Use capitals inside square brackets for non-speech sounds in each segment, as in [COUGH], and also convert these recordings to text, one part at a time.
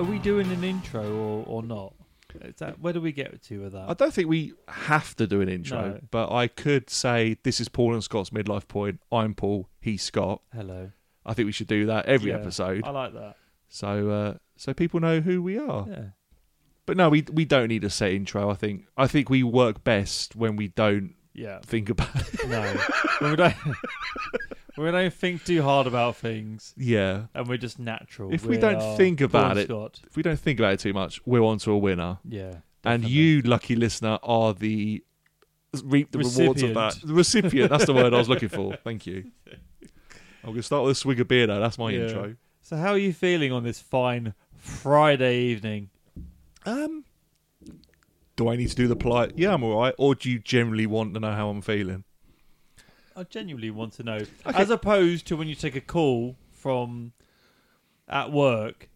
Are we doing an intro or, or not? Is that where do we get to with that? I don't think we have to do an intro, No. but I could say this is Paul and Scott's midlife point. I'm Paul. He's Scott. Hello. I think we should do that every Yeah, episode, I like that. so uh, so people know who we are. Yeah. But no, we we don't need a set intro. I think I think we work best when we don't Yeah. think about it. No. when [LAUGHS] we don't when [LAUGHS] we don't think too hard about things Yeah, and we're just natural. If we don't think about it- if we don't think about it too much, we're on to a winner. Yeah. And definitely. you, lucky listener, are the reap the rewards of that. Recipient. The recipient. That's the word I was [LAUGHS] looking for. Thank you. I'm gonna start with a swig of beer now. That's my Yeah. intro. So how are you feeling on this fine Friday evening? Um, do I need to do the polite? Yeah, I'm all right. Or do you generally want to know how I'm feeling? I genuinely want to know, as opposed to when you take a call from at work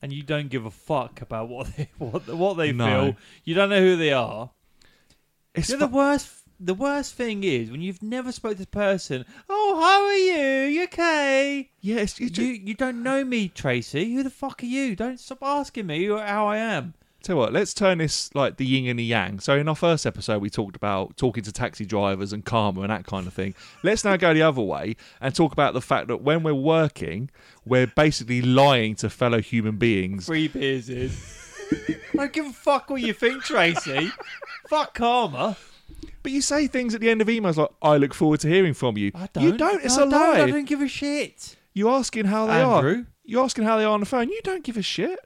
and you don't give a fuck about what they [LAUGHS] what, what they No. feel. You don't know who they are. It's You know, the worst. The worst thing is when you've never spoke to this person. Oh, how are you? You okay? yeah, it's, it's You you don't know me, Tracy. Who the fuck are you? Don't stop asking me how I am. Tell you what, let's turn this like the yin and the yang. So in our first episode, we talked about talking to taxi drivers and karma and that kind of thing. Let's now go the other way and talk about the fact that when we're working, we're basically lying to fellow human beings. Three beers in. I don't give a fuck what you think, Tracy. fuck karma. But you say things at the end of emails like, "I look forward to hearing from you." I don't. You don't. It's I a don't, I don't give a shit. You asking how they Andrew? are. You asking how they are on the phone. You don't give a shit.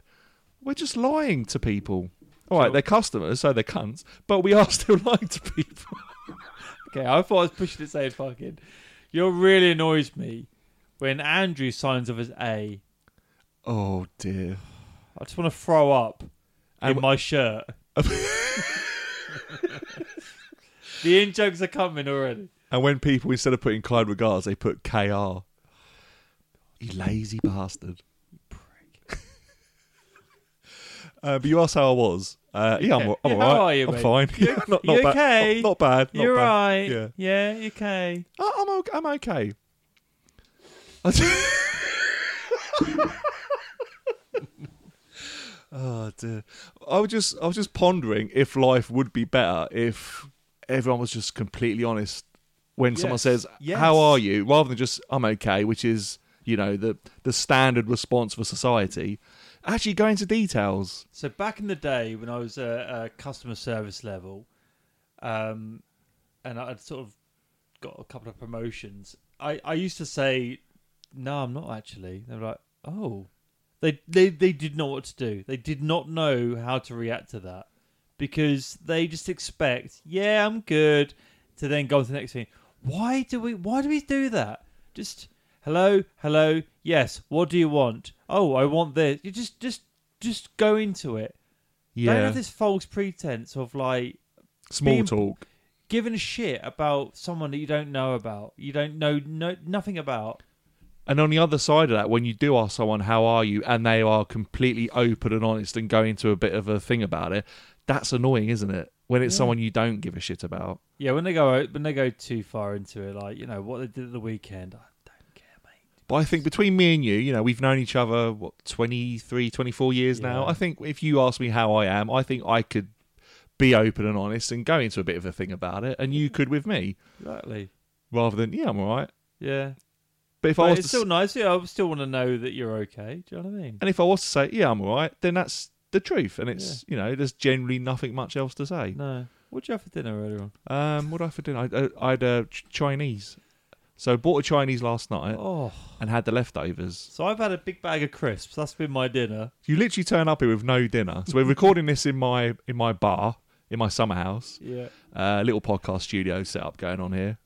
We're just lying to people. All right, they're customers, so they're cunts, but we are [LAUGHS] still lying to people. Okay, I thought I was pushing to say fucking. You really annoys me when Andrew signs off as A. Oh dear. I just want to throw up And in my shirt. [LAUGHS] the in jokes are coming already. And when people instead of putting kind regards, they put KR. You lazy bastard. Uh, but you asked how I was. Uh, yeah, I'm, Yeah. I'm Yeah, all how are you, I'm mate? fine. [LAUGHS] You- not, you not bad. okay? Not, not bad. Not You're bad. right. Yeah. Yeah, you okay. Oh, I'm, okay. I'm [LAUGHS] okay. oh dear. I was just I was just pondering if life would be better if everyone was just completely honest when someone says, Yes. "How are you?" rather than just "I'm okay," which is you know the the standard response for society. Actually, go into details. So back in the day when I was a, a customer service level, um, and I'd sort of got a couple of promotions, I, I used to say, "No, I'm not actually." They're like, "Oh," they they they did not know what to do. They did not know how to react to that because they just expect, "Yeah, I'm good," to then go to the next thing. Why do we? Why do we do that? Just hello, hello, yes. What do you want? Oh, I want this. You just just just go into it. Yeah. Don't have this false pretense of like small being- talk. giving a shit about someone that you don't know about. You don't know no nothing about. And on the other side of that, when you do ask someone, how are you? And they are completely open and honest and go into a bit of a thing about it, that's annoying, isn't it? When it's Yeah. someone you don't give a shit about. Yeah, when they go when they go too far into it, like you know what they did at the weekend. I don't care, mate. But I think between me and you, you know, we've known each other, what, 23, 24 years now. I think if you ask me how I am, I think I could be open and honest and go into a bit of a thing about it. And you could with me, Exactly. rather than, yeah, I'm all right. Yeah. But if I was it's to still s- nice. Yeah, I still want to know that you're okay. Do you know what I mean? and if I was to say, yeah, I'm all right, then that's the truth. And it's, you know, there's generally nothing much else to say. No. What'd you have for dinner earlier on? Um, what I have for dinner? I, uh, I had uh, ch- Chinese. So bought a Chinese last night Oh, and had the leftovers. so I've had a big bag of crisps. That's been my dinner. You literally turn up here with no dinner. So we're recording this in my in my bar in my summer house. Yeah. Uh, little podcast studio setup going on here.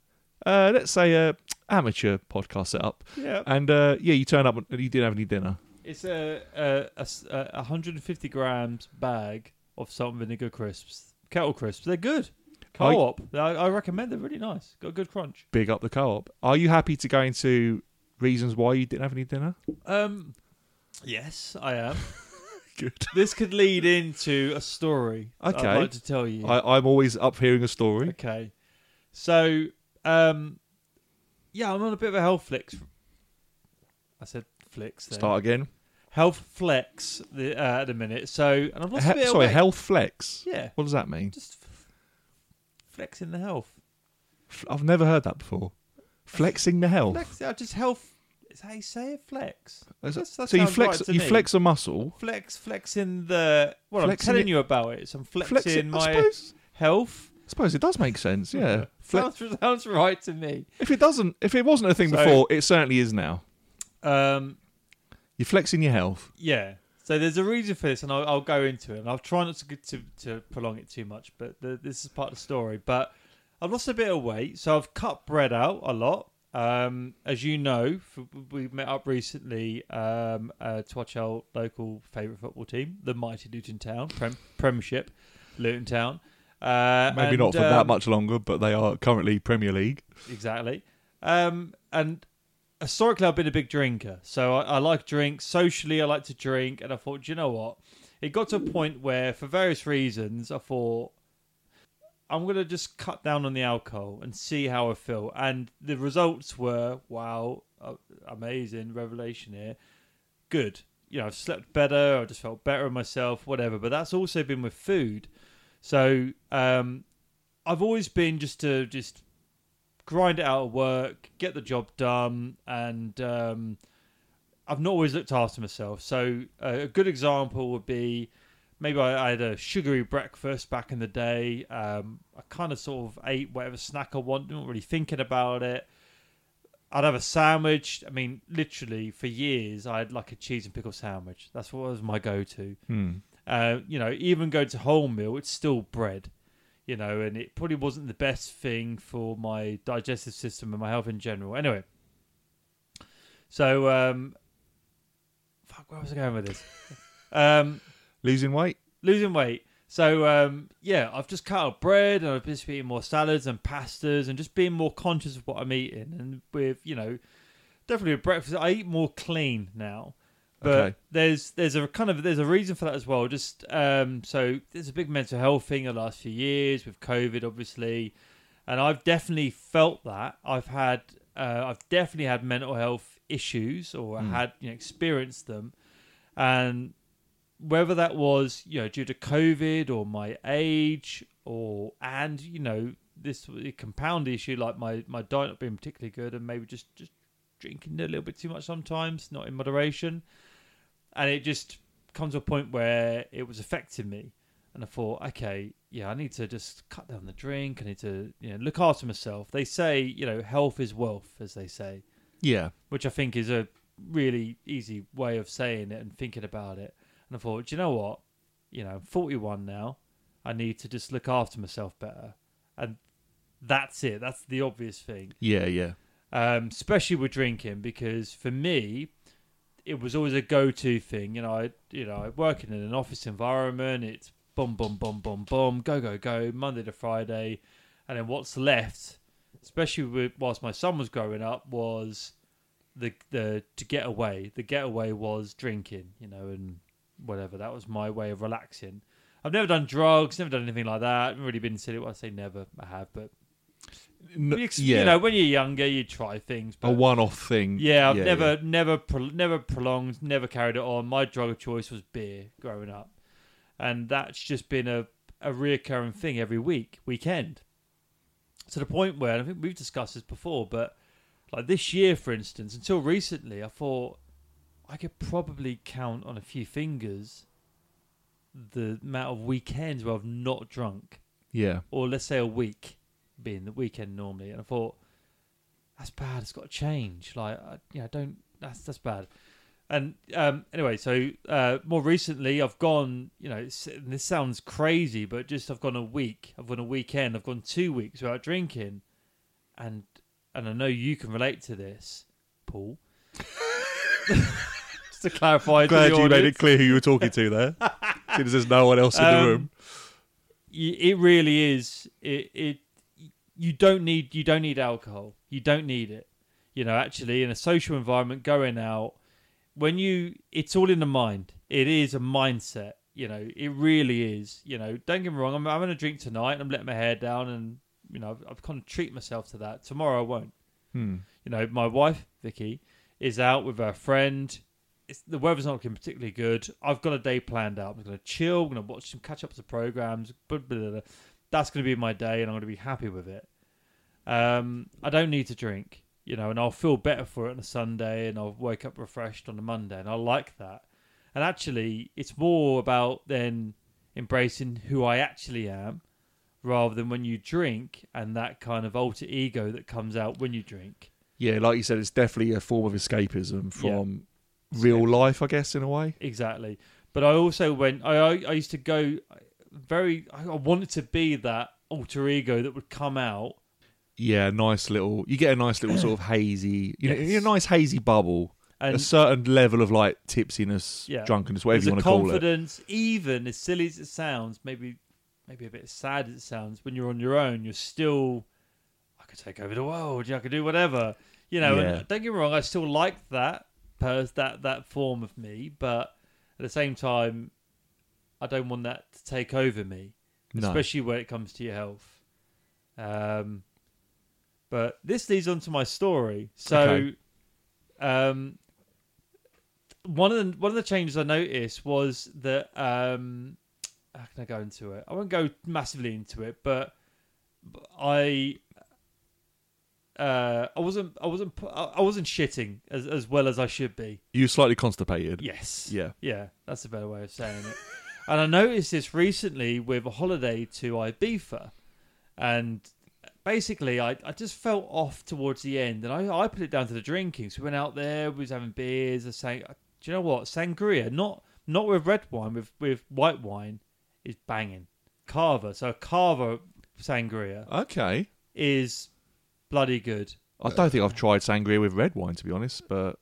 Uh, let's say a amateur podcast setup. Yeah. And uh, yeah, you turn up and you didn't have any dinner. It's a, a, a s- a 150 grams bag of salt and vinegar crisps, kettle crisps. They're good. Co-op. I, I recommend. They're really nice. Got a good crunch. Big up the co-op. Are you happy to go into reasons why you didn't have any dinner? Um, yes, I am. [LAUGHS] Good. this could lead into a story. that Okay. I'd like to tell you. I, I'm always up hearing a story. Okay. So, um, yeah, I'm on a bit of a health flicks. I said flicks. There. Start again. Health Flex the, uh, at the minute. So, and I've lost a He- bit of sorry, weight. Health Flex. Yeah, What does that mean? just flexing the health. F- I've never heard that before. Flexing the health. Flex, uh, just health. Is how you say it? Flex. That's- that so you sounds flex right to you me. flex a muscle. Flex, flexing the. Well, Flexing I'm telling it- you about it. So I'm flexing Flexing, my I suppose. health. I suppose it does make sense. Yeah. Fle- [LAUGHS] sounds, sounds right to me. if it doesn't, if it wasn't a thing So- before, it certainly is now. Um, You're flexing your health. yeah. So there's a reason for this, and I'll, I'll go into it. And I'll try not to to, to prolong it too much, but the, this is part of the story. But I've lost a bit of weight, so I've cut bread out a lot. Um, as you know, we met up recently um, uh, to watch our local favourite football team, the mighty Luton Town Prem- Premiership, Luton Town. Uh, Maybe and, not for that um, much longer, but they are currently Premier League. Exactly. Um, and historically, I've been a big drinker. So I, I like drinks. Socially, I like to drink. And I thought, "Do you know what? It got to a point where, for various reasons, I thought, I'm to just cut down on the alcohol and see how I feel. And the results were, wow, amazing, revelation here. Good. You know, I've slept better. I just felt better in myself, whatever. But that's also been with food. So um, I've always been just to just grind it out at work, get the job done, and um, I've not always looked after myself. So uh, a good example would be maybe I, I had a sugary breakfast back in the day. Um, I kind of sort of ate whatever snack I want, not really thinking about it. I'd have a sandwich. I mean, literally for years, I had like a cheese and pickle sandwich. That's what was my go-to. Hmm. Uh, you know, even going to wholemeal, it's still bread. You know, and it probably wasn't the best thing for my digestive system and my health in general. Anyway, so um, fuck, where was I going with this? [LAUGHS] um, Losing weight. losing weight. So um, yeah, I've just cut out bread and I've just been eating more salads and pastas and just being more conscious of what I'm eating. And with you know, definitely with breakfast, I eat more clean now. But Okay. there's there's a kind of there's a reason for that as well. Just um, so there's a big mental health thing the last few years with COVID, obviously, and I've definitely felt that. I've had uh, I've definitely had mental health issues or Mm. had you know experienced them, and whether that was you know due to COVID or my age or and you know this compound issue like my my diet not being particularly good and maybe just just drinking a little bit too much sometimes, not in moderation, and it just comes to a point where it was affecting me, and I thought, okay, yeah, I need to just cut down the drink. I need to you know look after myself. They say you know health is wealth, as they say Yeah. which I think is a really easy way of saying it and thinking about it. And I thought, do you know what? You know, I'm 41 now. I need to just look after myself better. And that's it. That's the obvious thing. Yeah. Yeah. Um, especially with drinking, because for me, it was always a go-to thing. You know, I you know, I work in an office environment. It's boom, boom, boom, boom, boom, go, go, go, Monday to Friday, and then what's left, especially with, whilst my son was growing up, was the the to get away. The getaway was drinking. You know, and whatever. That was my way of relaxing. I've never done drugs, never done anything like that. I've really been silly. Well, I say never, I have, but ex- yeah. you know, when you're younger, you try things. But a one-off thing. yeah, I've yeah, never, never, pro- never prolonged, never carried it on. My drug of choice was beer growing up, and that's just been a a reoccurring thing every week, weekend. To the point where and I think we've discussed this before, but like this year, for instance, until recently, I thought I could probably count on a few fingers the amount of weekends where I've not drunk Yeah. or let's say a week being the weekend normally and i thought that's bad it's got to change like I, you know don't that's that's bad and um anyway so uh more recently i've gone you know this sounds crazy but just i've gone a week i've gone a weekend i've gone two weeks without drinking and and i know you can relate to this paul [LAUGHS] just to clarify Glad to the you made it clear who you were talking to there. [LAUGHS] Since there's no one else in the Um, room. it really is it, it you don't need you don't need alcohol you don't need it you know actually in a social environment going out when you it's all in the mind it is a mindset you know it really is you know don't get me wrong i'm, going to drink tonight and i'm letting my hair down and you know I've, I've kind of treat myself to that tomorrow i won't Hmm. you know my wife vicky is out with her friend it's, the weather's not looking particularly good. I've got a day planned out. I'm going to chill. I'm going to watch some catch ups of programs. Blah, blah, blah. That's going to be my day, and I'm going to be happy with it. Um, I don't need to drink, you know, and I'll feel better for it on a Sunday, and I'll wake up refreshed on a Monday, and I like that. And actually, it's more about then embracing who I actually am, rather than when you drink and that kind of alter ego that comes out when you drink. Yeah, like you said, it's definitely a form of escapism Yeah. from real life, I guess, in a way. Exactly. But I also went. I, I used to go very. I wanted to be that alter ego that would come out. Yeah, nice little. You get a nice little sort of [CLEARS THROAT] hazy, you know, a nice hazy bubble, And a certain level of like tipsiness, Yeah. drunkenness, whatever there's you want to call it. confidence, even as silly as it sounds, maybe maybe a bit sad as it sounds. When you're on your own, you're still. I could take over the world. I could do whatever. You know. Yeah. And don't get me wrong. I still like that pers that that form of me, but at the same time, I don't want that to take over me. No, especially when it comes to your health. Um, but this leads on to my story. So, Okay. um, one of the one of the changes I noticed was that um, how can I go into it? I won't go massively into it, but I. Uh, I wasn't. I wasn't. I wasn't shitting as as well as I should be. you slightly constipated. Yes. Yeah. Yeah, that's a better way of saying it. [LAUGHS] and I noticed this recently with a holiday to Ibiza. And basically, I, I just felt off towards the end. And I, I put it down to the drinking. So we went out there, we was having beers. I sang, do you know what? Sangria, not not with red wine, with, with white wine, is banging. Cava. So Cava Sangria Okay. is bloody good. I don't think I've tried sangria with red wine, to be honest, but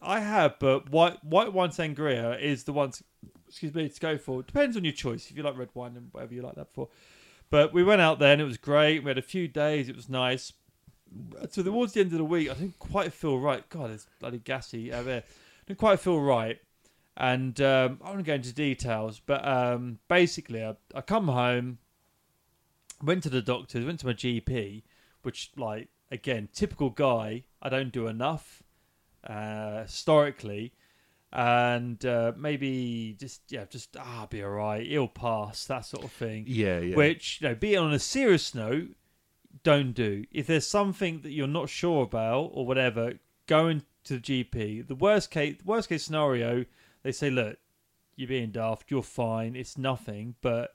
I have, but white white wine sangria is the one. Excuse me, to go for. Depends on your choice. If you like red wine and whatever you like that for. But we went out there and it was great. We had a few days. It was nice. So towards the end of the week, I didn't quite feel right. God, it's bloody gassy out there. I didn't quite feel right. And um, I won't go into details, but um, basically, I, I come home, went to the doctors, went to my GP, which, like, again, typical guy. I don't do enough uh, historically, and uh, maybe just yeah, just ah, be all right. It'll pass. That sort of thing. yeah, yeah. Which you know, be it on a serious note, don't do. If there's something that you're not sure about or whatever, go into the GP. The worst case, worst case scenario, they say, look, you're being daft. You're fine. It's nothing, but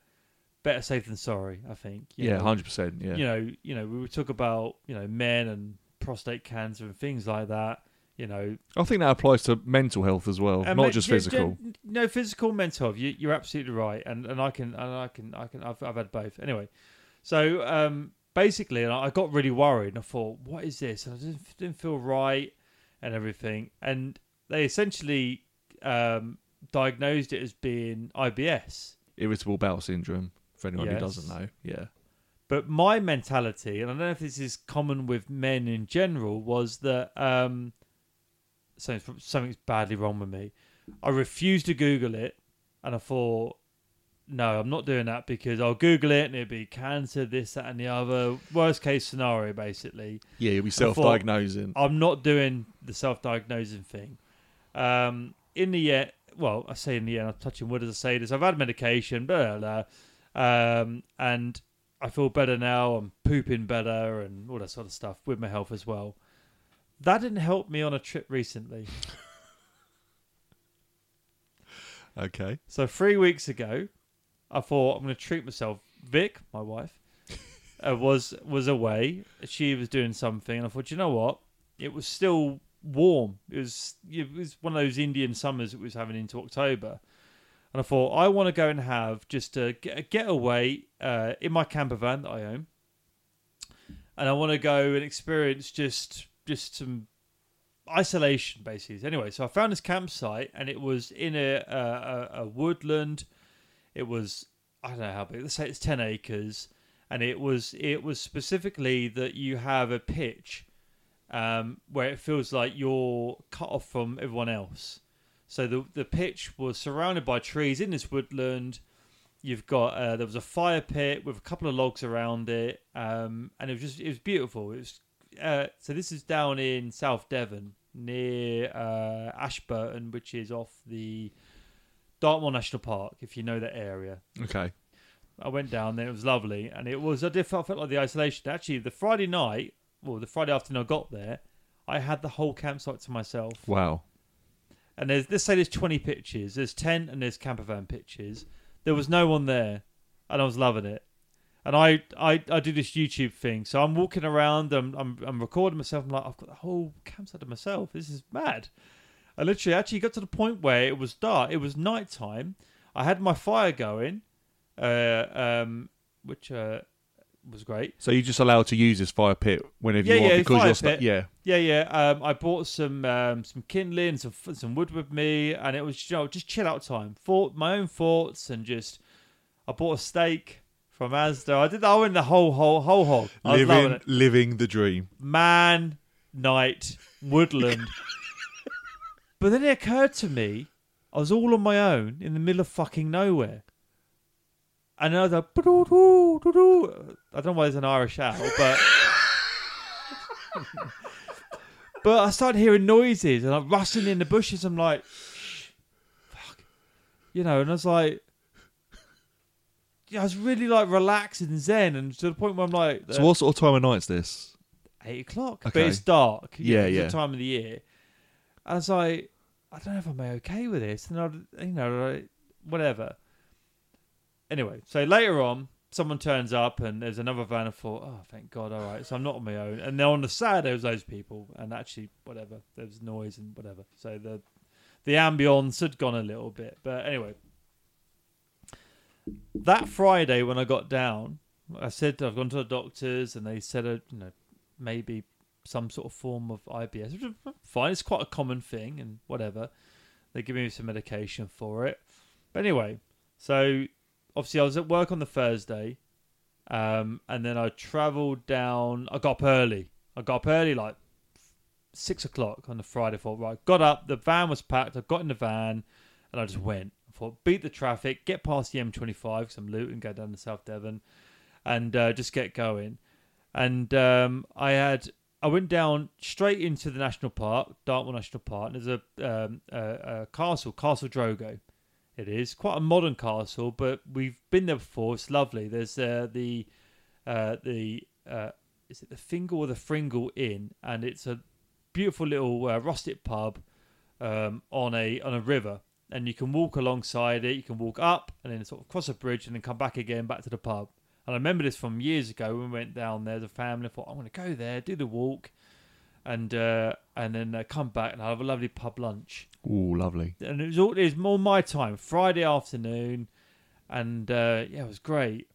better safe than sorry. I think. you yeah, hundred percent. Yeah, you know, you know, we talk about you know men and prostate cancer and things like that. You know, I think that applies to mental health as well, not men- just physical. yeah, no, physical, mental health. You, you're absolutely right, and and I can and I can I can I've, I've had both. Anyway, so um, basically, and I got really worried, and I thought, what is this? And I didn't, didn't feel right, and everything, and they essentially um, diagnosed it as being IBS. Irritable bowel syndrome. For anyone who doesn't know, yeah, But my mentality, and I don't know if this is common with men in general, was that um, something's, something's badly wrong with me. I refused to Google it, and I thought, no, I'm not doing that because I'll Google it and it'll be cancer, this, that, and the other. Worst case scenario, basically. yeah, you'll be self-diagnosing. I'm not doing the self-diagnosing thing. Um, in the end, well, I say in the end, I'm touching wood as I say this. I've had medication, blah, blah, blah, um, and I feel better now. I'm pooping better and all that sort of stuff with my health as well. That didn't help me on a trip recently. [LAUGHS] Okay, So three weeks ago, I thought I'm going to treat myself. Vic, my wife, [LAUGHS] uh, was was away. She was doing something, and I thought, you know what? It was still warm. It was it was one of those Indian summers it was having into October, and I thought I want to go and have just a get- a getaway uh, in my camper van that I own, and I want to go and experience just just some isolation basically. Anyway, so I found this campsite and it was in a a, a, woodland. It was I don't know how big. Let's say it's ten acres, and it was it was specifically that you have a pitch um, where it feels like you're cut off from everyone else. So the the pitch was surrounded by trees in this woodland. You've got uh, there was a fire pit with a couple of logs around it, um, and it was just it was beautiful. It was uh, so this is down in South Devon, near uh, Ashburton, which is off the Dartmoor National Park, if you know that area. Okay. I went down there. It was lovely, and it was. I did felt, felt like the isolation. Actually, the Friday night, well, the Friday afternoon I got there, I had the whole campsite to myself. Wow. And there's let's say there's 20 pitches. There's 10 and there's camper van pitches. There was no one there, and I was loving it. And I, I, I do this YouTube thing, so I'm walking around. I'm, I'm, I'm recording myself. I'm like, I've got the whole campsite to myself. This is mad. I literally actually got to the point where it was dark. It was night time. I had my fire going, uh, um, which uh, was great. So you're just allowed to use this fire pit whenever Yeah, you want yeah, because fire you're yeah. Yeah, yeah. Um, I bought some um, some kindling, some some wood with me, and it was you know just chill out time. Thought my own thoughts, and just I bought a steak from Asda. I did. I went the whole whole whole hog. I was loving living it. living the dream. Man, night, woodland. [LAUGHS] but then it occurred to me, I was all on my own in the middle of fucking nowhere. And I was like, "Ba-doo-doo, doo-doo." I don't know why there's an Irish owl, but. [LAUGHS] but I started hearing noises and I'm rustling in the bushes. I'm like, Shh, fuck. You know, and I was like, yeah, I was really like relaxed and zen and to the point where I'm like, So what sort of time of night's this? eight o'clock, but Okay. it's dark. Yeah, it's yeah. The time of the year. I was like, I don't know if I'm okay with this, and I, you know, like, whatever. Anyway, so later on, someone turns up, and there's another van. I thought, oh, thank God, all right, so I'm not on my own. And then on the Saturday, there was those people, and actually, whatever, there was noise and whatever. So the the ambience had gone a little bit, but anyway. That Friday when I got down, I said I've gone to the doctors, and they said, uh, you know, maybe some sort of form of IBS, fine. It's quite a common thing, and whatever. They give me some medication for it. But anyway, so obviously I was at work on the Thursday, um, and then I travelled down. I got up early. I got up early, like six o'clock on the Friday. Thought right, got up. The van was packed. I got in the van, and I just went. Beat the traffic, get past the M25 because I'm Luton, go down to South Devon, and uh, just get going and um, I had I went down straight into the national park, Dartmoor National Park. And there's a, um, a, a castle, Castle Drogo. It is quite a modern castle, but we've been there before. It's lovely. There's uh, the uh, the uh, is it the Fingle or the Fringle Inn, and it's a beautiful little uh, rustic pub um, on a on a river, and you can walk alongside it. You can walk up and then sort of cross a bridge and then come back again back to the pub. And I remember this from years ago when we went down there as a family. I thought, I'm going to go there, do the walk, and uh, and then uh, come back and have a lovely pub lunch. Ooh, lovely. And it was all it was more my time, Friday afternoon, and uh, yeah, it was great.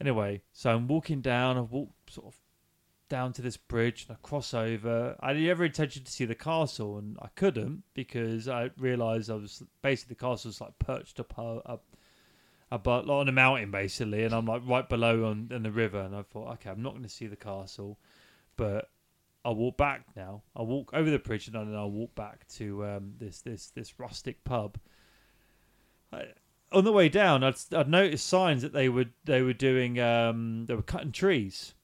Anyway, so I'm walking down. I walk sort of down to this bridge and I cross over. I had every intention to see the castle, and I couldn't because I realised I was basically the castle was like perched up uh, about like on a mountain basically, and I'm like right below on in the river, and I thought, okay, I'm not going to see the castle, but I'll walk back now. I'll walk over the bridge and then I'll walk back to um, this this this rustic pub. I, on the way down, I'd, I'd noticed signs that they were they were doing um, they were cutting trees,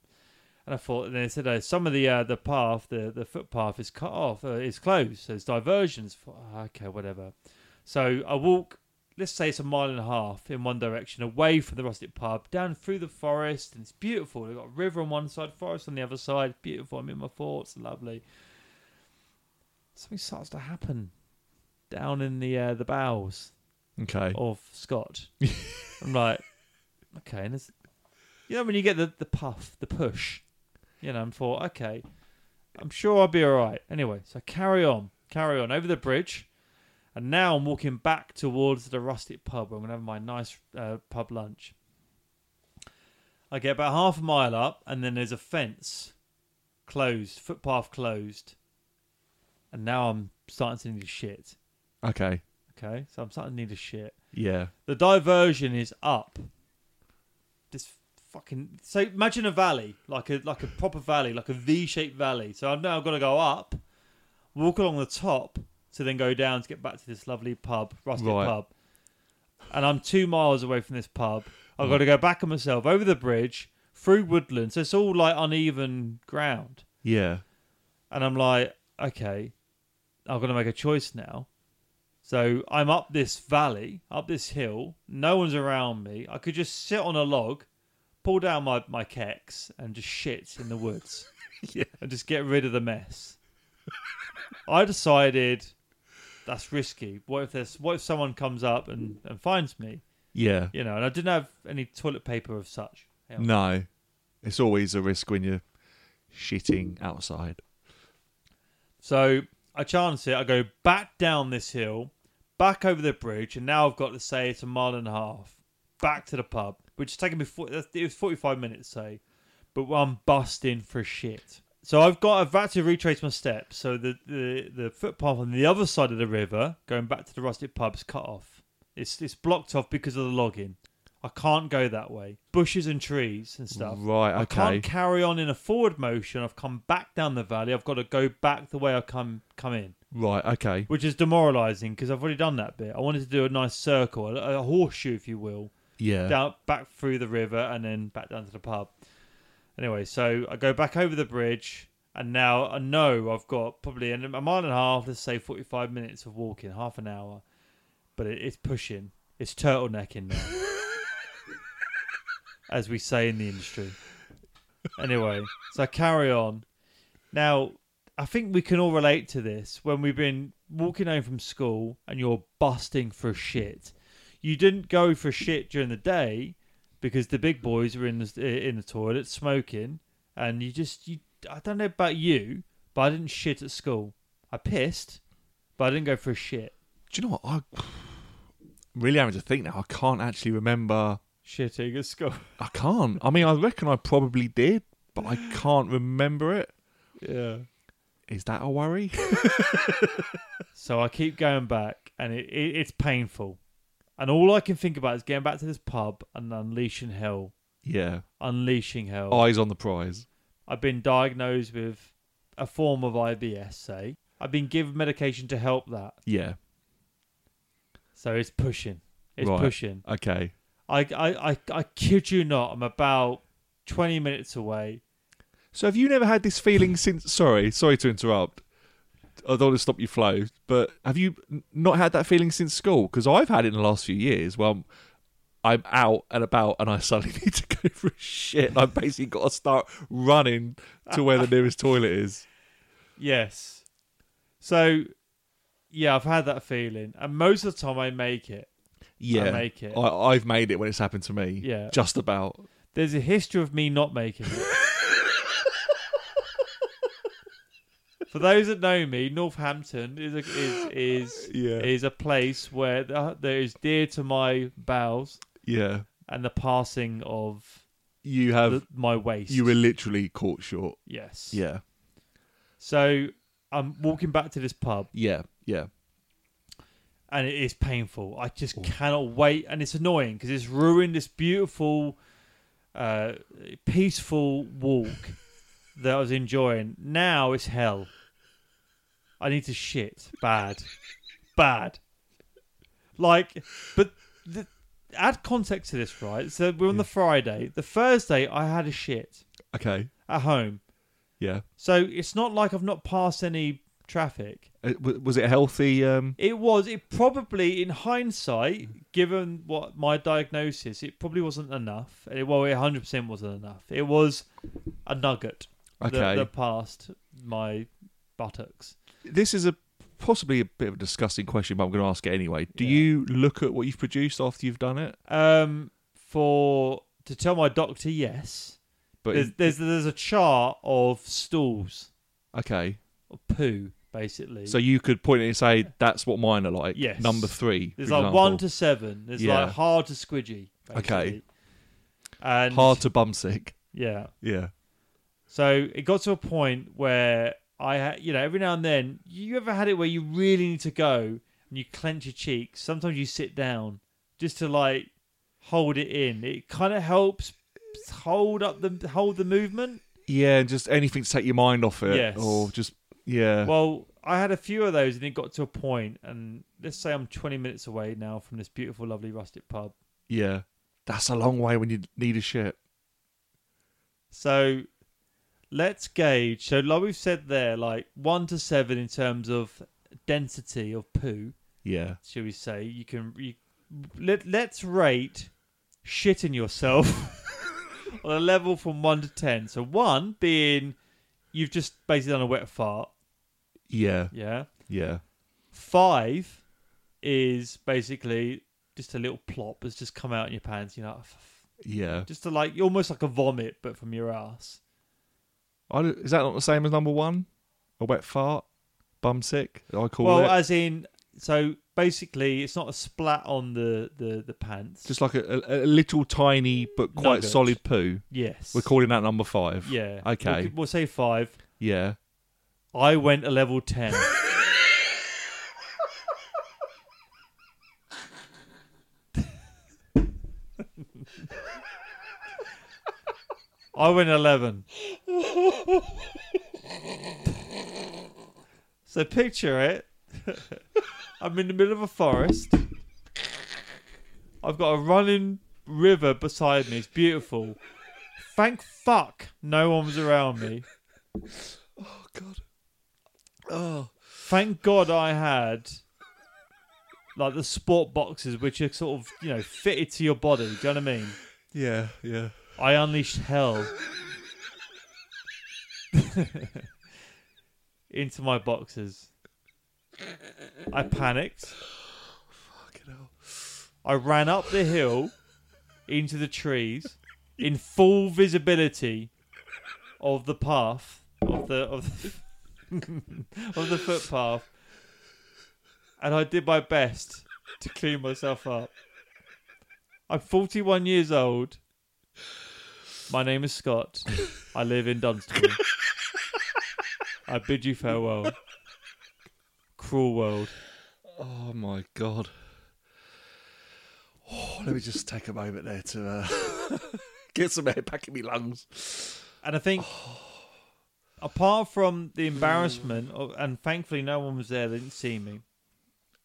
and I thought. And they said uh, some of the uh, the path, the the footpath is cut off, uh, is closed. So There's diversions. I thought, "Oh, okay, whatever. So I walk let's say it's a mile and a half in one direction away from the rustic pub, down through the forest, and it's beautiful. They've got a river on one side, forest on the other side. Beautiful. I'm in my thoughts, lovely. Something starts to happen down in the uh, the bowels Okay. of Scott. [LAUGHS] I'm like, okay, and it's, you know when you get the, the puff, the push, you know, and thought, okay, I'm sure I'll be all right. Anyway, so carry on, carry on over the bridge, and now I'm walking back towards the rustic pub where I'm gonna have my nice uh, pub lunch. I get about half a mile up, and then there's a fence closed, footpath closed, and now I'm starting to need a shit. Okay. Okay, so I'm starting to need a shit. Yeah. The diversion is up. Fucking so imagine a valley, like a like a proper valley, like a V-shaped valley. So I've now got to go up, walk along the top, to then go down to get back to this lovely pub, rustic Right. pub. And I'm two miles away from this pub. I've got to mm. go back on myself over the bridge through woodland. So it's all like uneven ground. Yeah. And I'm like, okay, I've got to make a choice now. So I'm up this valley, up this hill. No one's around me. I could just sit on a log, pull down my my keks, and just shit in the woods. [LAUGHS] Yeah. and just get rid of the mess. I decided that's risky. What if there's what if someone comes up and, and finds me? Yeah. You know, and I didn't have any toilet paper of such. Hell. No. It's always a risk when you're shitting outside. So I chance it. I go back down this hill, back over the bridge, and now I've got to say it's a mile and a half back to the pub, which is taking me. 40, it was forty-five minutes, say, but I'm busting for shit. So I've got I've had to retrace my steps. So the, the the footpath on the other side of the river, going back to the rustic pub's cut off. It's it's blocked off because of the logging. I can't go that way. Bushes and trees and stuff. Right, okay. I can't carry on in a forward motion. I've come back down the valley. I've got to go back the way I come come in, Right, okay. which is demoralising because I've already done that bit. I wanted to do a nice circle, a, a horseshoe, if you will, Yeah. down back through the river and then back down to the pub. Anyway, so I go back over the bridge, and now I know I've got probably a mile and a half. Let's say forty-five minutes of walking, half an hour, but it, it's pushing. It's turtlenecking now, [LAUGHS] as we say in the industry. Anyway, so I carry on. Now, I think we can all relate to this when we've been walking home from school and you're busting for shit. You didn't go for shit during the day because the big boys were in the in the toilet smoking, and you just you. I don't know about you, but I didn't shit at school. I pissed, but I didn't go for a shit. Do you know what? I [SIGHS] really having to think now. I can't actually remember. Shitting at school. [LAUGHS] I can't. I mean, I reckon I probably did, but I can't remember it. Yeah. Is that a worry? [LAUGHS] So I keep going back, and it, it it's painful. And all I can think about is getting back to this pub and unleashing hell. yeah. Unleashing hell. Eyes on the prize. I've been diagnosed with a form of IBS, say. Eh? I've been given medication to help that. Yeah. So it's pushing. It's Right. pushing. Okay. I, I, I, I kid you not, I'm about 20 minutes away. So have you never had this feeling since? Sorry, sorry to interrupt. I don't want to stop you flow, but have you not had that feeling since school? Because I've had it in the last few years. Well, I'm out and about, and I [LAUGHS] suddenly need to go for a shit. And I've basically got to start running to where the nearest toilet is. [LAUGHS] Yes. So, yeah, I've had that feeling. And most of the time I make it. Yeah, make it. I, I've made it when it's happened to me. Yeah. just about. There's a history of me not making it. [LAUGHS] For those that know me, Northampton is a, is is [LAUGHS] Yeah. is a place where th- that is dear to my bowels Yeah, and the passing of you have. the, my waist. you were literally caught short. yes. Yeah, So I'm walking back to this pub, yeah, yeah. and it is painful. I just cannot wait, and it's annoying because it's ruined this beautiful, uh, peaceful walk [LAUGHS] that I was enjoying. Now it's hell. I need to shit bad, bad. Like, but the, add context to this, right? So we're on the Friday. The Thursday, I had a shit Okay. at home. Yeah. So it's not like I've not passed any traffic. Uh, w- was it healthy? Um, It was. It probably, in hindsight, given what my diagnosis, it probably wasn't enough. It, well, it 100% wasn't enough. It was a nugget that, that passed my buttocks. This is a possibly a bit of a disgusting question, but I'm going to ask it anyway. Do Yeah. you look at what you've produced after you've done it? Um, for to tell my doctor, yes. But There's there's there's a chart of stools, okay, of poo, basically. so you could point it and say that's what mine are like. Yes. Number three. there's like example. one to seven. There's Yeah. like hard to squidgy. Okay. And hard to bum sick. yeah. Yeah. So it got to a point where I you know, every now and then, you ever had it where you really need to go and you clench your cheeks? Sometimes you sit down just to like hold it in. It kind of helps hold up the hold the movement. Yeah, and just anything to take your mind off it, Yes. or just yeah. Well, I had a few of those, and it got to a point, and let's say I'm 20 minutes away now from this beautiful, lovely rustic pub. yeah, that's a long way when you need a shit. So let's gauge. So, like we've said there, like one to seven in terms of density of poo, Yeah. shall we say, you can you, let let's rate shitting yourself [LAUGHS] on a level from one to ten. So one being you've just basically done a wet fart, Yeah. yeah. Yeah. Five is basically just a little plop that's just come out in your pants. You know, Yeah. just to like almost like a vomit, but from your ass. I, is that not the same as number one? A wet fart? Bum sick? I call well, it. Well, as in, so basically, it's not a splat on the the the pants. Just like a, a, a little tiny but quite Nugget. solid poo. yes, We're calling that number five. Yeah. Okay. We'll, we'll say five. Yeah. I went a level ten. [LAUGHS] I went eleven. So picture it. [LAUGHS] I'm in the middle of a forest. I've got a running river beside me. It's beautiful. Thank fuck no one was around me. Oh God. Oh. Thank God I had like the sport boxes which are sort of, you know, fitted to your body. Do you know what I mean? Yeah. Yeah. I unleashed hell [LAUGHS] into my boxes. I panicked. Fucking hell. I ran up the hill into the trees in full visibility of the path of the of the, [LAUGHS] of the footpath, and I did my best to clean myself up. I'm 41 years old. My name is Scott. I live in Dunstable. I bid you farewell. Cruel world. Oh my God. Oh, let me just take a moment there to uh, [LAUGHS] get some air back in my lungs. And I think, apart from the embarrassment, of, and thankfully no one was there, they didn't see me.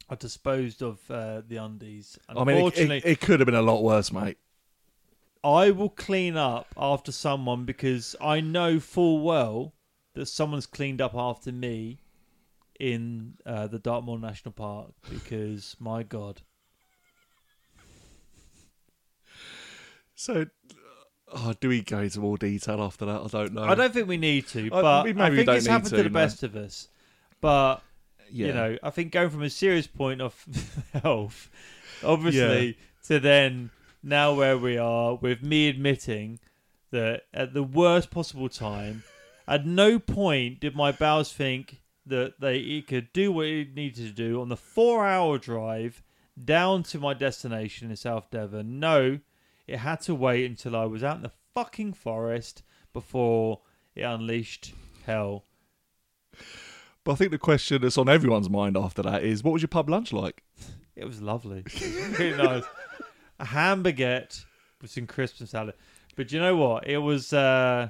I disposed of uh, the undies. I mean, it, Unfortunately, it, it could have been a lot worse, mate. I will clean up after someone because I know full well that someone's cleaned up after me in uh, the Dartmoor National Park. Because my God, So, oh, do we go into more detail after that? I don't know. I don't think we need to, Uh, but maybe I we think don't it's need happened to, to, the no. best of us. But Yeah. you know, I think going from a serious point of [LAUGHS] health, obviously, to then now where we are with me admitting that at the worst possible time, at no point did my bowels think that they it could do what it needed to do on the four-hour drive down to my destination in South Devon. No, it had to wait until I was out in the fucking forest before it unleashed hell. But I think the question that's on everyone's mind after that is, what was your pub lunch like? It was lovely. [LAUGHS] really nice. A ham baguette with some crisps and salad. But you know what? It was uh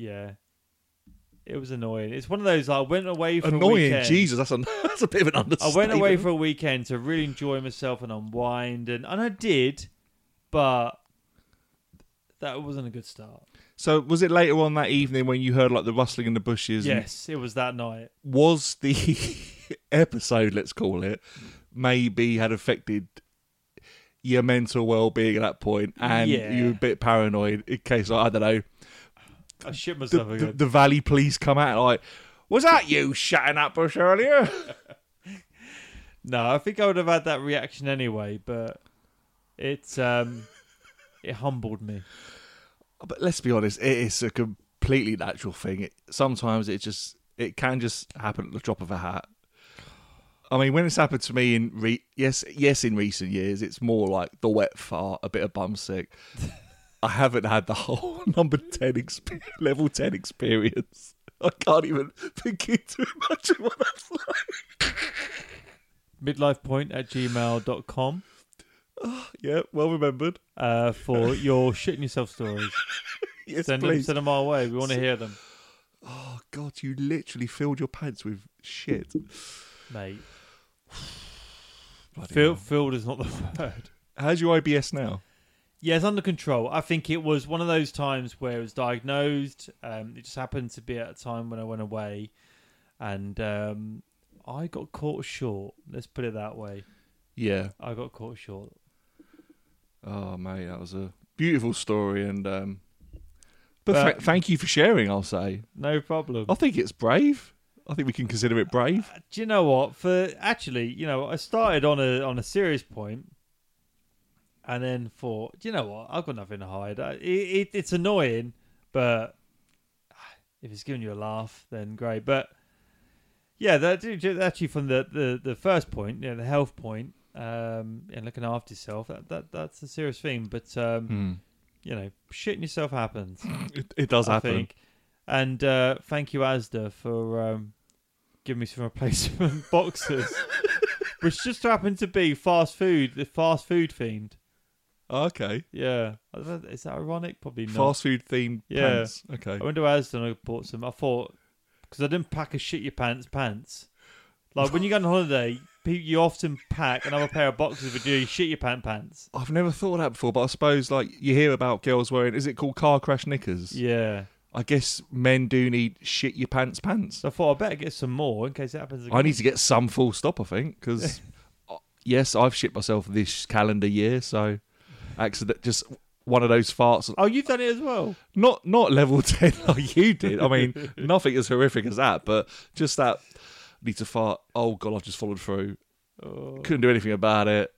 yeah. It was annoying. It's one of those I went away for a Annoying, weekend. Jesus, that's a [LAUGHS] that's a bit of an I understatement. went away for a weekend to really enjoy myself and unwind and, and I did, but that wasn't a good start. So, was it later on that evening when you heard like the rustling in the bushes? and Yes, it was that night. was the [LAUGHS] episode, let's call it, maybe had affected your mental well-being at that point, and Yeah. you were a bit paranoid in case I don't know I shit the, myself the, again. the Valley Police come out like, was that you shutting that bush earlier? [LAUGHS] No, I think I would have had that reaction anyway, but it um it humbled me. but let's be honest, it is a completely natural thing. It, sometimes it just it can just happen at the drop of a hat. I mean, when it's happened to me in re- yes, yes, in recent years, it's more like the wet fart, a bit of bum sick. I haven't had the whole [LAUGHS] number ten exp- level ten experience. I can't even begin to imagine what that's like. Midlifepoint at gmail.com [SIGHS] Yeah, well remembered. uh, for [LAUGHS] your shitting yourself stories. Yes, send them, please. send them our way. We want to hear them, Oh God, you literally filled your pants with shit. mate. [SIGHS] Bloody Fil- filled is not the [LAUGHS] word. How's your IBS now? Yeah, it's under control. I think it was one of those times where it was diagnosed. Um, it just happened to be at a time when I went away, and um, I got caught short. Let's put it that way. Yeah. I got caught short. Oh mate, that was a beautiful story, and um, but But- tha- thank you for sharing. I'll say. No problem. I think it's brave. I think we can consider it brave. Do you know what? For actually, you know, I started on a on a serious point, and then thought, you know what? I've got nothing to hide. It, it, it's annoying, but [SIGHS] if it's giving you a laugh, then great. But yeah, that actually from the, the, the first point, you know, the health point, um, and looking after yourself, that, that that's a serious thing. But um, Hmm. you know, shitting yourself happens. [LAUGHS] It, it does I happen. think. And uh, thank you, Asda, for um, giving me some [LAUGHS] replacement boxes, [LAUGHS] which just happened to be fast food, the fast food themed. Oh, okay. Yeah, I don't know, is that ironic? Probably not. Fast food themed Yeah. pants. Okay. I went to Asda and I bought some. I thought because I didn't pack a shit your pants pants. Like when you go on holiday, [LAUGHS] pe- you often pack another pair of boxes with your shit your pant pants. I've never thought of that before, but I suppose like you hear about girls wearing is it called car crash knickers? Yeah. I guess men do need shit your pants pants. So I thought I better get some more in case it happens again. I need to get some full stop, I think, because [LAUGHS] yes, I've shit myself this calendar year, so accident just one of those farts. Oh, you've done it as well. Not not level [LAUGHS] ten like you did. I mean, nothing as horrific as that, but just that need to fart. Oh god, I've just followed through. Oh. Couldn't do anything about it.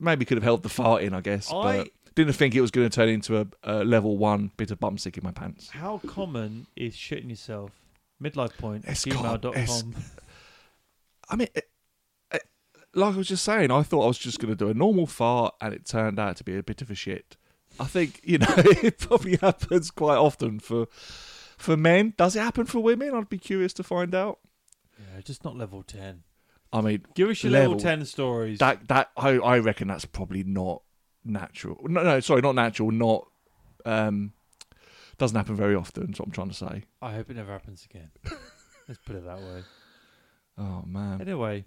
Maybe could have held the fart in, I guess, I- but didn't think it was going to turn into a, a level one bit of bum stick in my pants. How common is shitting yourself? Midlife point It's gmail.com. it's- I mean, like I was just saying, I thought I was just going to do a normal fart, and it turned out to be a bit of a shit. I think you know [LAUGHS] it probably happens quite often for for men. Does it happen for women? I'd be curious to find out. Yeah, just not level 10. I mean, Give us your level, Level- 10 stories. that that I, I reckon that's probably not natural. No, no, sorry, not natural. Not um, doesn't happen very often. That's what I'm trying to say. I hope it never happens again. [LAUGHS] Let's put it that way. Oh man, Anyway,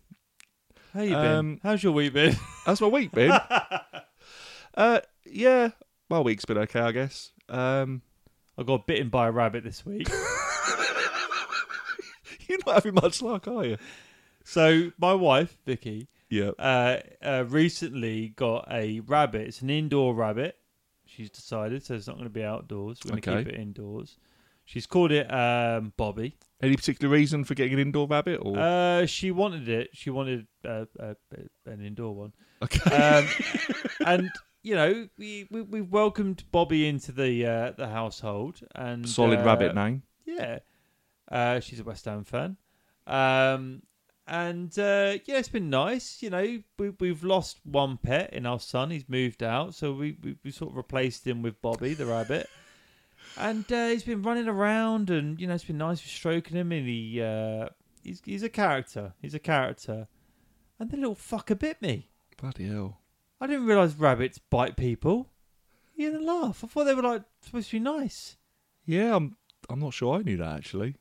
how you been? Um, How's your week been? [LAUGHS] How's my week been? [LAUGHS] uh, yeah, my week's been okay, I guess. Um, I got bitten by a rabbit this week. [LAUGHS] you're not having much luck, are you? so my wife, Vicky, Yeah. uh, uh, recently got a rabbit. It's an indoor rabbit. She's decided, so it's not going to be outdoors. We're going to Okay. keep it indoors. She's called it um, Bobby. Any particular reason for getting an indoor rabbit? Or Uh, she wanted it. She wanted uh, uh, an indoor one. okay, Um, [LAUGHS] and you know, we, we we welcomed Bobby into the uh, the household, and solid uh, rabbit name. Yeah, uh, she's a West Ham fan, um, and uh, yeah, it's been nice. You know, we we've lost one pet in our son. He's moved out, so we we, we sort of replaced him with Bobby the rabbit. And uh, he's been running around, and you know it's been nice stroking him, and he uh, he's he's a character. He's a character, and the little fucker bit me. Bloody hell! I didn't realise rabbits bite people. You didn't laugh. I thought they were like supposed to be nice. Yeah, I'm. I'm not sure I knew that actually.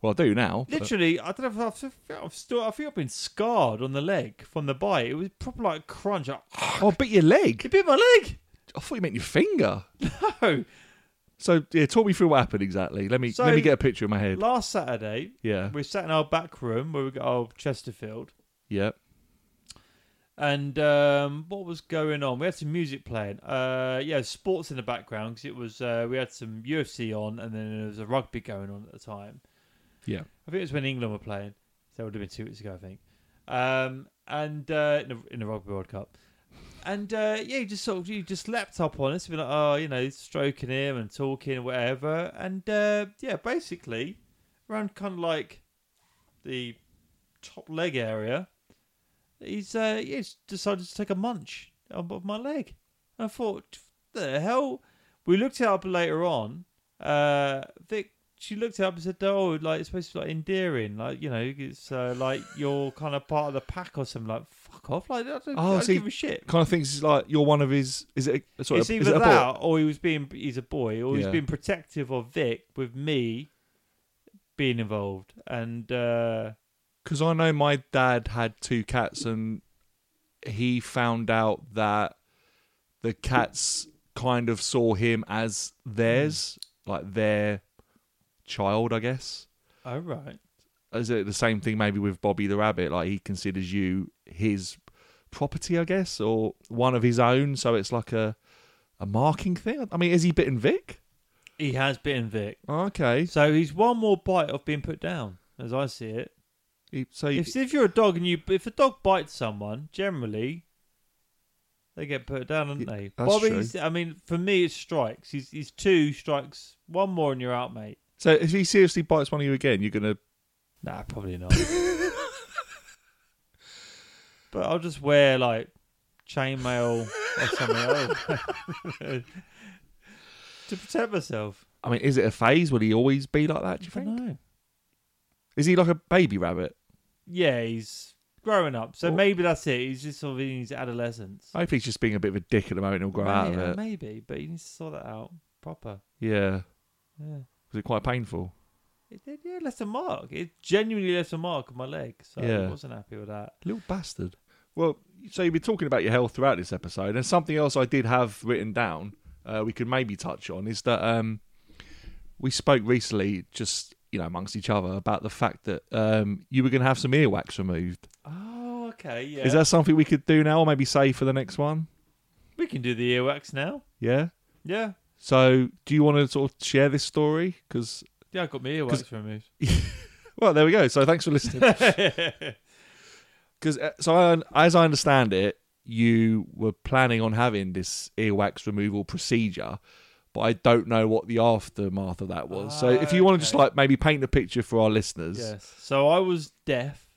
Well, I do now. but- Literally, I don't know if I've, I've still, I think I've been scarred on the leg from the bite. It was proper like a crunch. Like, Oh, bit your leg. it bit my leg. I thought you meant your finger. [LAUGHS] No. So yeah, talk me through what happened exactly. Let me So- let me get a picture in my head. Last Saturday, Yeah, we sat in our back room where we got our Chesterfield, yeah. and um, what was going on? We had some music playing. Uh, yeah, sports in the background because it was uh, we had some UFC on, and then there was a rugby going on at the time. Yeah. I think it was when England were playing. So that would have been two weeks ago, I think. Um, and uh, in, the, in the Rugby World Cup. And uh, yeah, he just sort of he just leapt up on us, be like, oh, you know, stroking him and talking and whatever. And uh, yeah, basically, around kind of like the top leg area, he's uh, yeah, he's decided to take a munch of my leg. And I thought, the hell? We looked it up later on. Uh, Vic, she looked it up and said, "Oh, like it's supposed to be like endearing, like you know, it's uh, like you're kind of part of the pack or something." Like, fuck off! Like, I don't, Oh, I don't see, give a shit. Kind of thinks like you're one of his. Is it? A, sorry, it's either it that, or he was being he's a boy, or he's being protective of Vic with me being involved. And uh, Because I know my dad had two cats, and he found out that the cats kind of saw him as theirs, like their child, I guess. oh right, is it the same thing maybe with Bobby the Rabbit? Like he considers you his property, I guess, or one of his own. So it's like a a marking thing. I mean, is he bitten Vic? He has bitten Vic. Okay, So he's one more bite of being put down, as I see it. he, so he, If, if you're a dog and you, if a dog bites someone, generally they get put down, don't they? that's Bobby's. I mean, for me, it's strikes. He's he's two strikes, one more, and you're out, mate. so if he seriously bites one of you again, you're gonna. Nah, probably not. [LAUGHS] but I'll just wear like chainmail or something else [LAUGHS] to protect myself. I mean, is it a phase? Will he always be like that? Do you think? know. Is he like a baby rabbit? Yeah, he's growing up, so maybe that's it. He's just sort of in his adolescence. Hopefully, he's just being a bit of a dick at the moment. and He'll grow out of it. Maybe, but he needs to sort that out proper. Yeah. Yeah. Was it quite painful? It did, yeah, left a mark. It genuinely left a mark on my leg, so Yeah. I wasn't happy with that. Little bastard. Well, so you've been talking about your health throughout this episode, and something else I did have written down. Uh, we could maybe touch on is that um, we spoke recently, just you know, amongst each other, about the fact that um, you were going to have some earwax removed. Oh, okay, yeah. Is that something we could do now, or maybe save for the next one? we can do the earwax now. Yeah. Yeah. So, do you want to sort of share this story? Because, Yeah, I got my earwax removed. well, there we go. So, thanks for listening. [LAUGHS] Because, uh, so I, as I understand it, you were planning on having this earwax removal procedure, but I don't know what the aftermath of that was. so, if you want to just Okay. like maybe paint the picture for our listeners, yes. So I was deaf.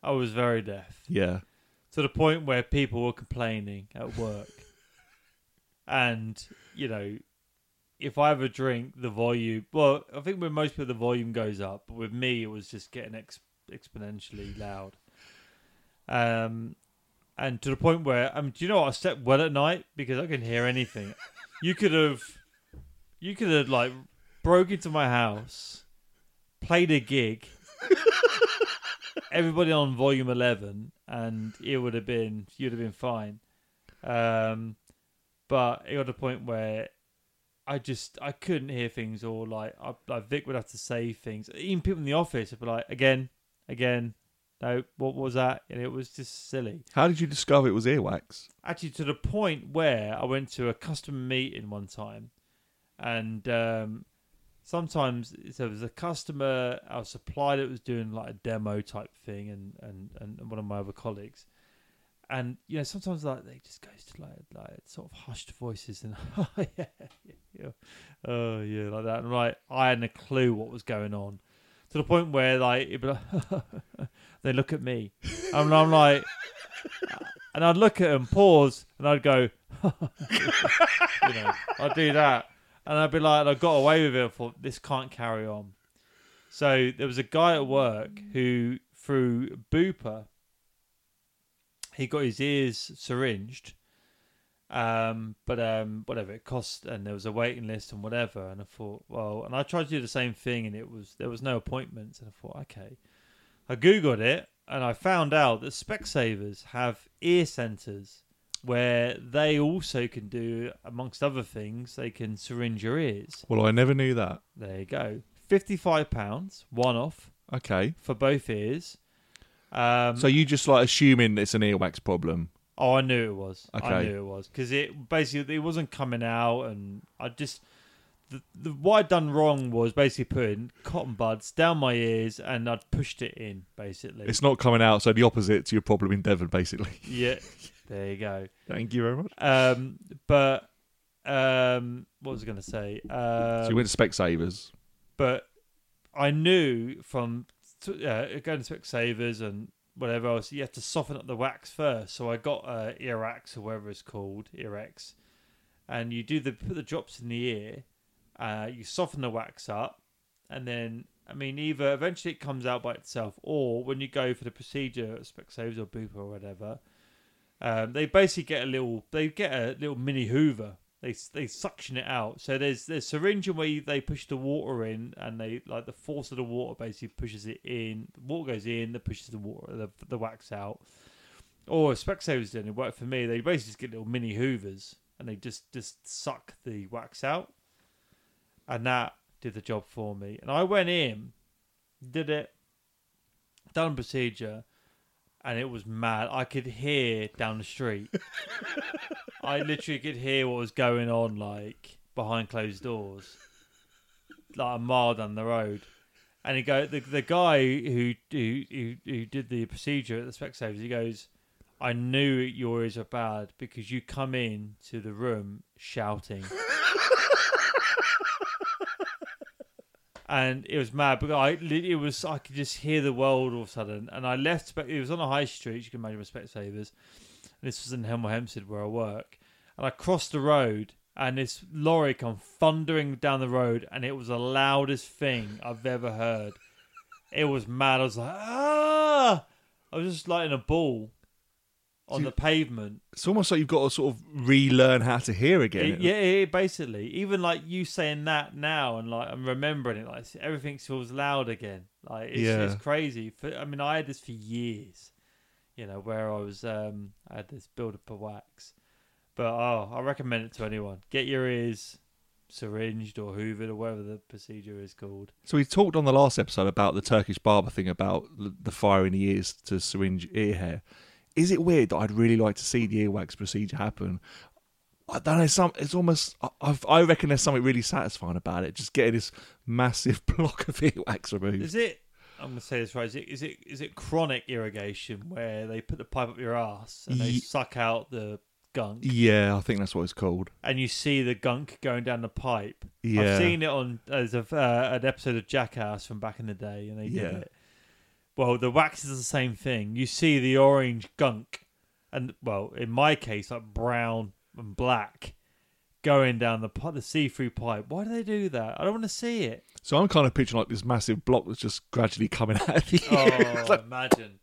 I was very deaf yeah, to the point where people were complaining at work. and, you know, if I have a drink, the volume, well, I think with most people the volume goes up, but with me it was just getting ex- exponentially loud. Um, and to the point where, I mean, do you know what? I slept well at night because I couldn't hear anything. you could have, you could have like broke into my house, played a gig, everybody on volume eleven, and it would have been you'd have been fine. Um, but it got to the point where I just I couldn't hear things, or like I, like Vic would have to say things. Even people in the office would be like, again, again. No, what was that? And it was just silly. how did you discover it was earwax? Actually, to the point where I went to a customer meeting one time, and um, sometimes so there was a customer, our supplier that was doing like a demo type thing, and, and, and one of my other colleagues, and you know sometimes like they just goes to like like sort of hushed voices and [LAUGHS] oh yeah, yeah, yeah oh yeah like that, and like I hadn't a clue what was going on. To the point where like like [LAUGHS] they look at me, and I'm like, [LAUGHS] and I'd look at them, pause, and I'd go, you know, I'd do that, and I'd be like, I got away with it. I thought this can't carry on. So there was a guy at work who, through Bupa, he got his ears syringed. Um, but um, whatever it cost, and there was a waiting list and whatever, and I thought, well, and I tried to do the same thing, and it was there was no appointments, and I thought, okay, I googled it, and I found out that Specsavers have ear centers where they also can do, amongst other things, they can syringe your ears. Well, I never knew that. There you go, fifty-five pounds, one off Okay, for both ears. Um, so you just like assuming it's an earwax problem. Oh, I knew it was. I knew it was because it basically it wasn't coming out, and I just the, the what I'd done wrong was basically putting cotton buds down my ears, and I'd pushed it in basically. It's not coming out, so the opposite to your problem in Devon, basically. [LAUGHS] yeah, there you go. Thank you very much. Um, but um, what was I going to say? Um, so you went to Specsavers. but I knew from uh, going to Specsavers and whatever else, you have to soften up the wax first. So I got uh, Earex or whatever it's called, Earex, and you do the put the drops in the ear, uh, you soften the wax up, and then I mean either eventually it comes out by itself, or when you go for the procedure at Specsavers or Bupa or whatever, um, they basically get a little they get a little mini Hoover they they suction it out. So there's there's syringe where you, they push the water in, and they like the force of the water basically pushes it in. The water goes in, that pushes the water the, the wax out. Or Specsavers didn't it work for me. They basically just get little mini hoovers and they just just suck the wax out, and that did the job for me. And I went in, did it, done procedure, and it was mad. I could hear down the street. I literally could hear what was going on, like behind closed doors, like a mile down the road. And he go the the guy who who who, did the procedure at the Specsavers. He goes, "I knew your ears were bad because you come in to the room shouting." And it was mad because I it was I could just hear the world all of a sudden, and I left. It was on a high street. You can imagine with Specsavers. This was in Hemel Hempstead where I work, and I crossed the road, and this lorry come thundering down the road, and it was the loudest thing I've ever heard. It was mad. I was like, ah! I was just like in a ball on the pavement. It's almost like you've got to sort of relearn how to hear again. It- yeah, it, basically, even like you saying that now, and like I'm remembering it, like everything feels loud again. Like it's, Yeah. it's crazy. For, I mean, I had this for years, you know, where I was, um, I had this build up of wax. But oh, I recommend it to anyone. Get your ears syringed or hoovered or whatever the procedure is called. So we talked on the last episode about the Turkish barber thing about the fire in the ears to syringe ear hair. Is it weird that I'd really like to see the earwax procedure happen? I don't know. Some it's almost. I've- I reckon there's something really satisfying about it. Just getting this massive [LAUGHS] block of earwax removed. Is it? I'm gonna say this right. Is it is it is it colonic irrigation where they put the pipe up your ass and they Ye- suck out the gunk? yeah, I think that's what it's called. and you see the gunk going down the pipe. Yeah, I've seen it on as uh, an episode of Jackass from back in the day, and they did Yeah. it. Well, the wax is the same thing. You see the orange gunk, and well, in my case, like brown and black, going down the the see-through pipe. Why do they do that? I don't want to see it. So I'm kind of picturing like this massive block that's just gradually coming [LAUGHS] out of the Oh, [LAUGHS] like- imagine.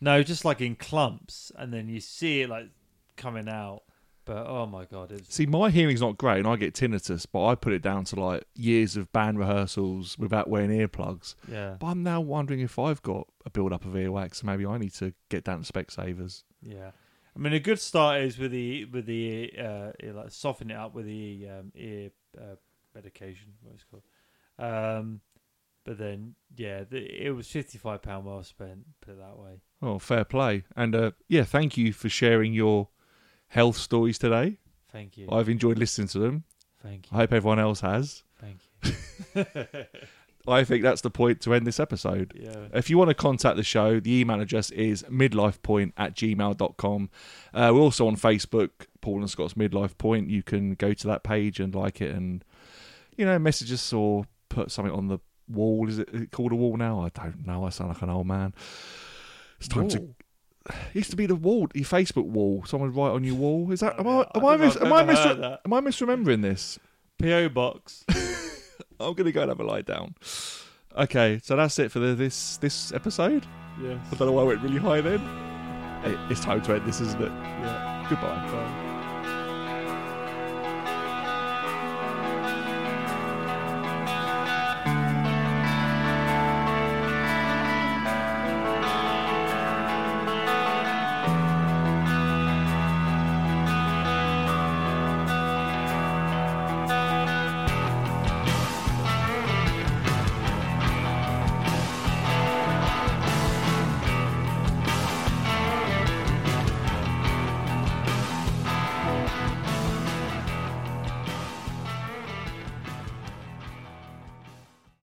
No, just like in clumps, and then you see it like coming out. But oh my god, it's See, my hearing's not great, and I get tinnitus, but I put it down to like years of band rehearsals without wearing earplugs. yeah, But I'm now wondering if I've got a build up of earwax, maybe I need to get down to Specsavers. Yeah, I mean a good start is with the with the uh, ear- like soften it up with the um, ear uh, medication, what it's called. Um, but then yeah, the, it was fifty five pound well spent. Put it that way. Oh, fair play. And uh, yeah, thank you for sharing your health stories today. Thank you. I've enjoyed listening to them. Thank you. I hope everyone else has. Thank you. [LAUGHS] I think that's the point to end this episode. yeah. If you want to contact the show, the email address is midlifepoint at gmail.com. Uh, we're also on Facebook, Paul and Scott's Midlife Point. You can go to that page and like it and, you know, message us or put something on the wall. Is it, is it called a wall now? I don't know. I sound like an old man. It's time to. Used to be the wall, your Facebook wall. Someone write on your wall. Is that? Am I? Am I I? Mis- am I? Mis- am I misremembering this? PO box. [LAUGHS] I'm gonna go and have a lie down. Okay, so that's it for the, this this episode. yes. I don't know why I went really high then. It- It's time to end this, isn't it? Yeah. Goodbye. Bye.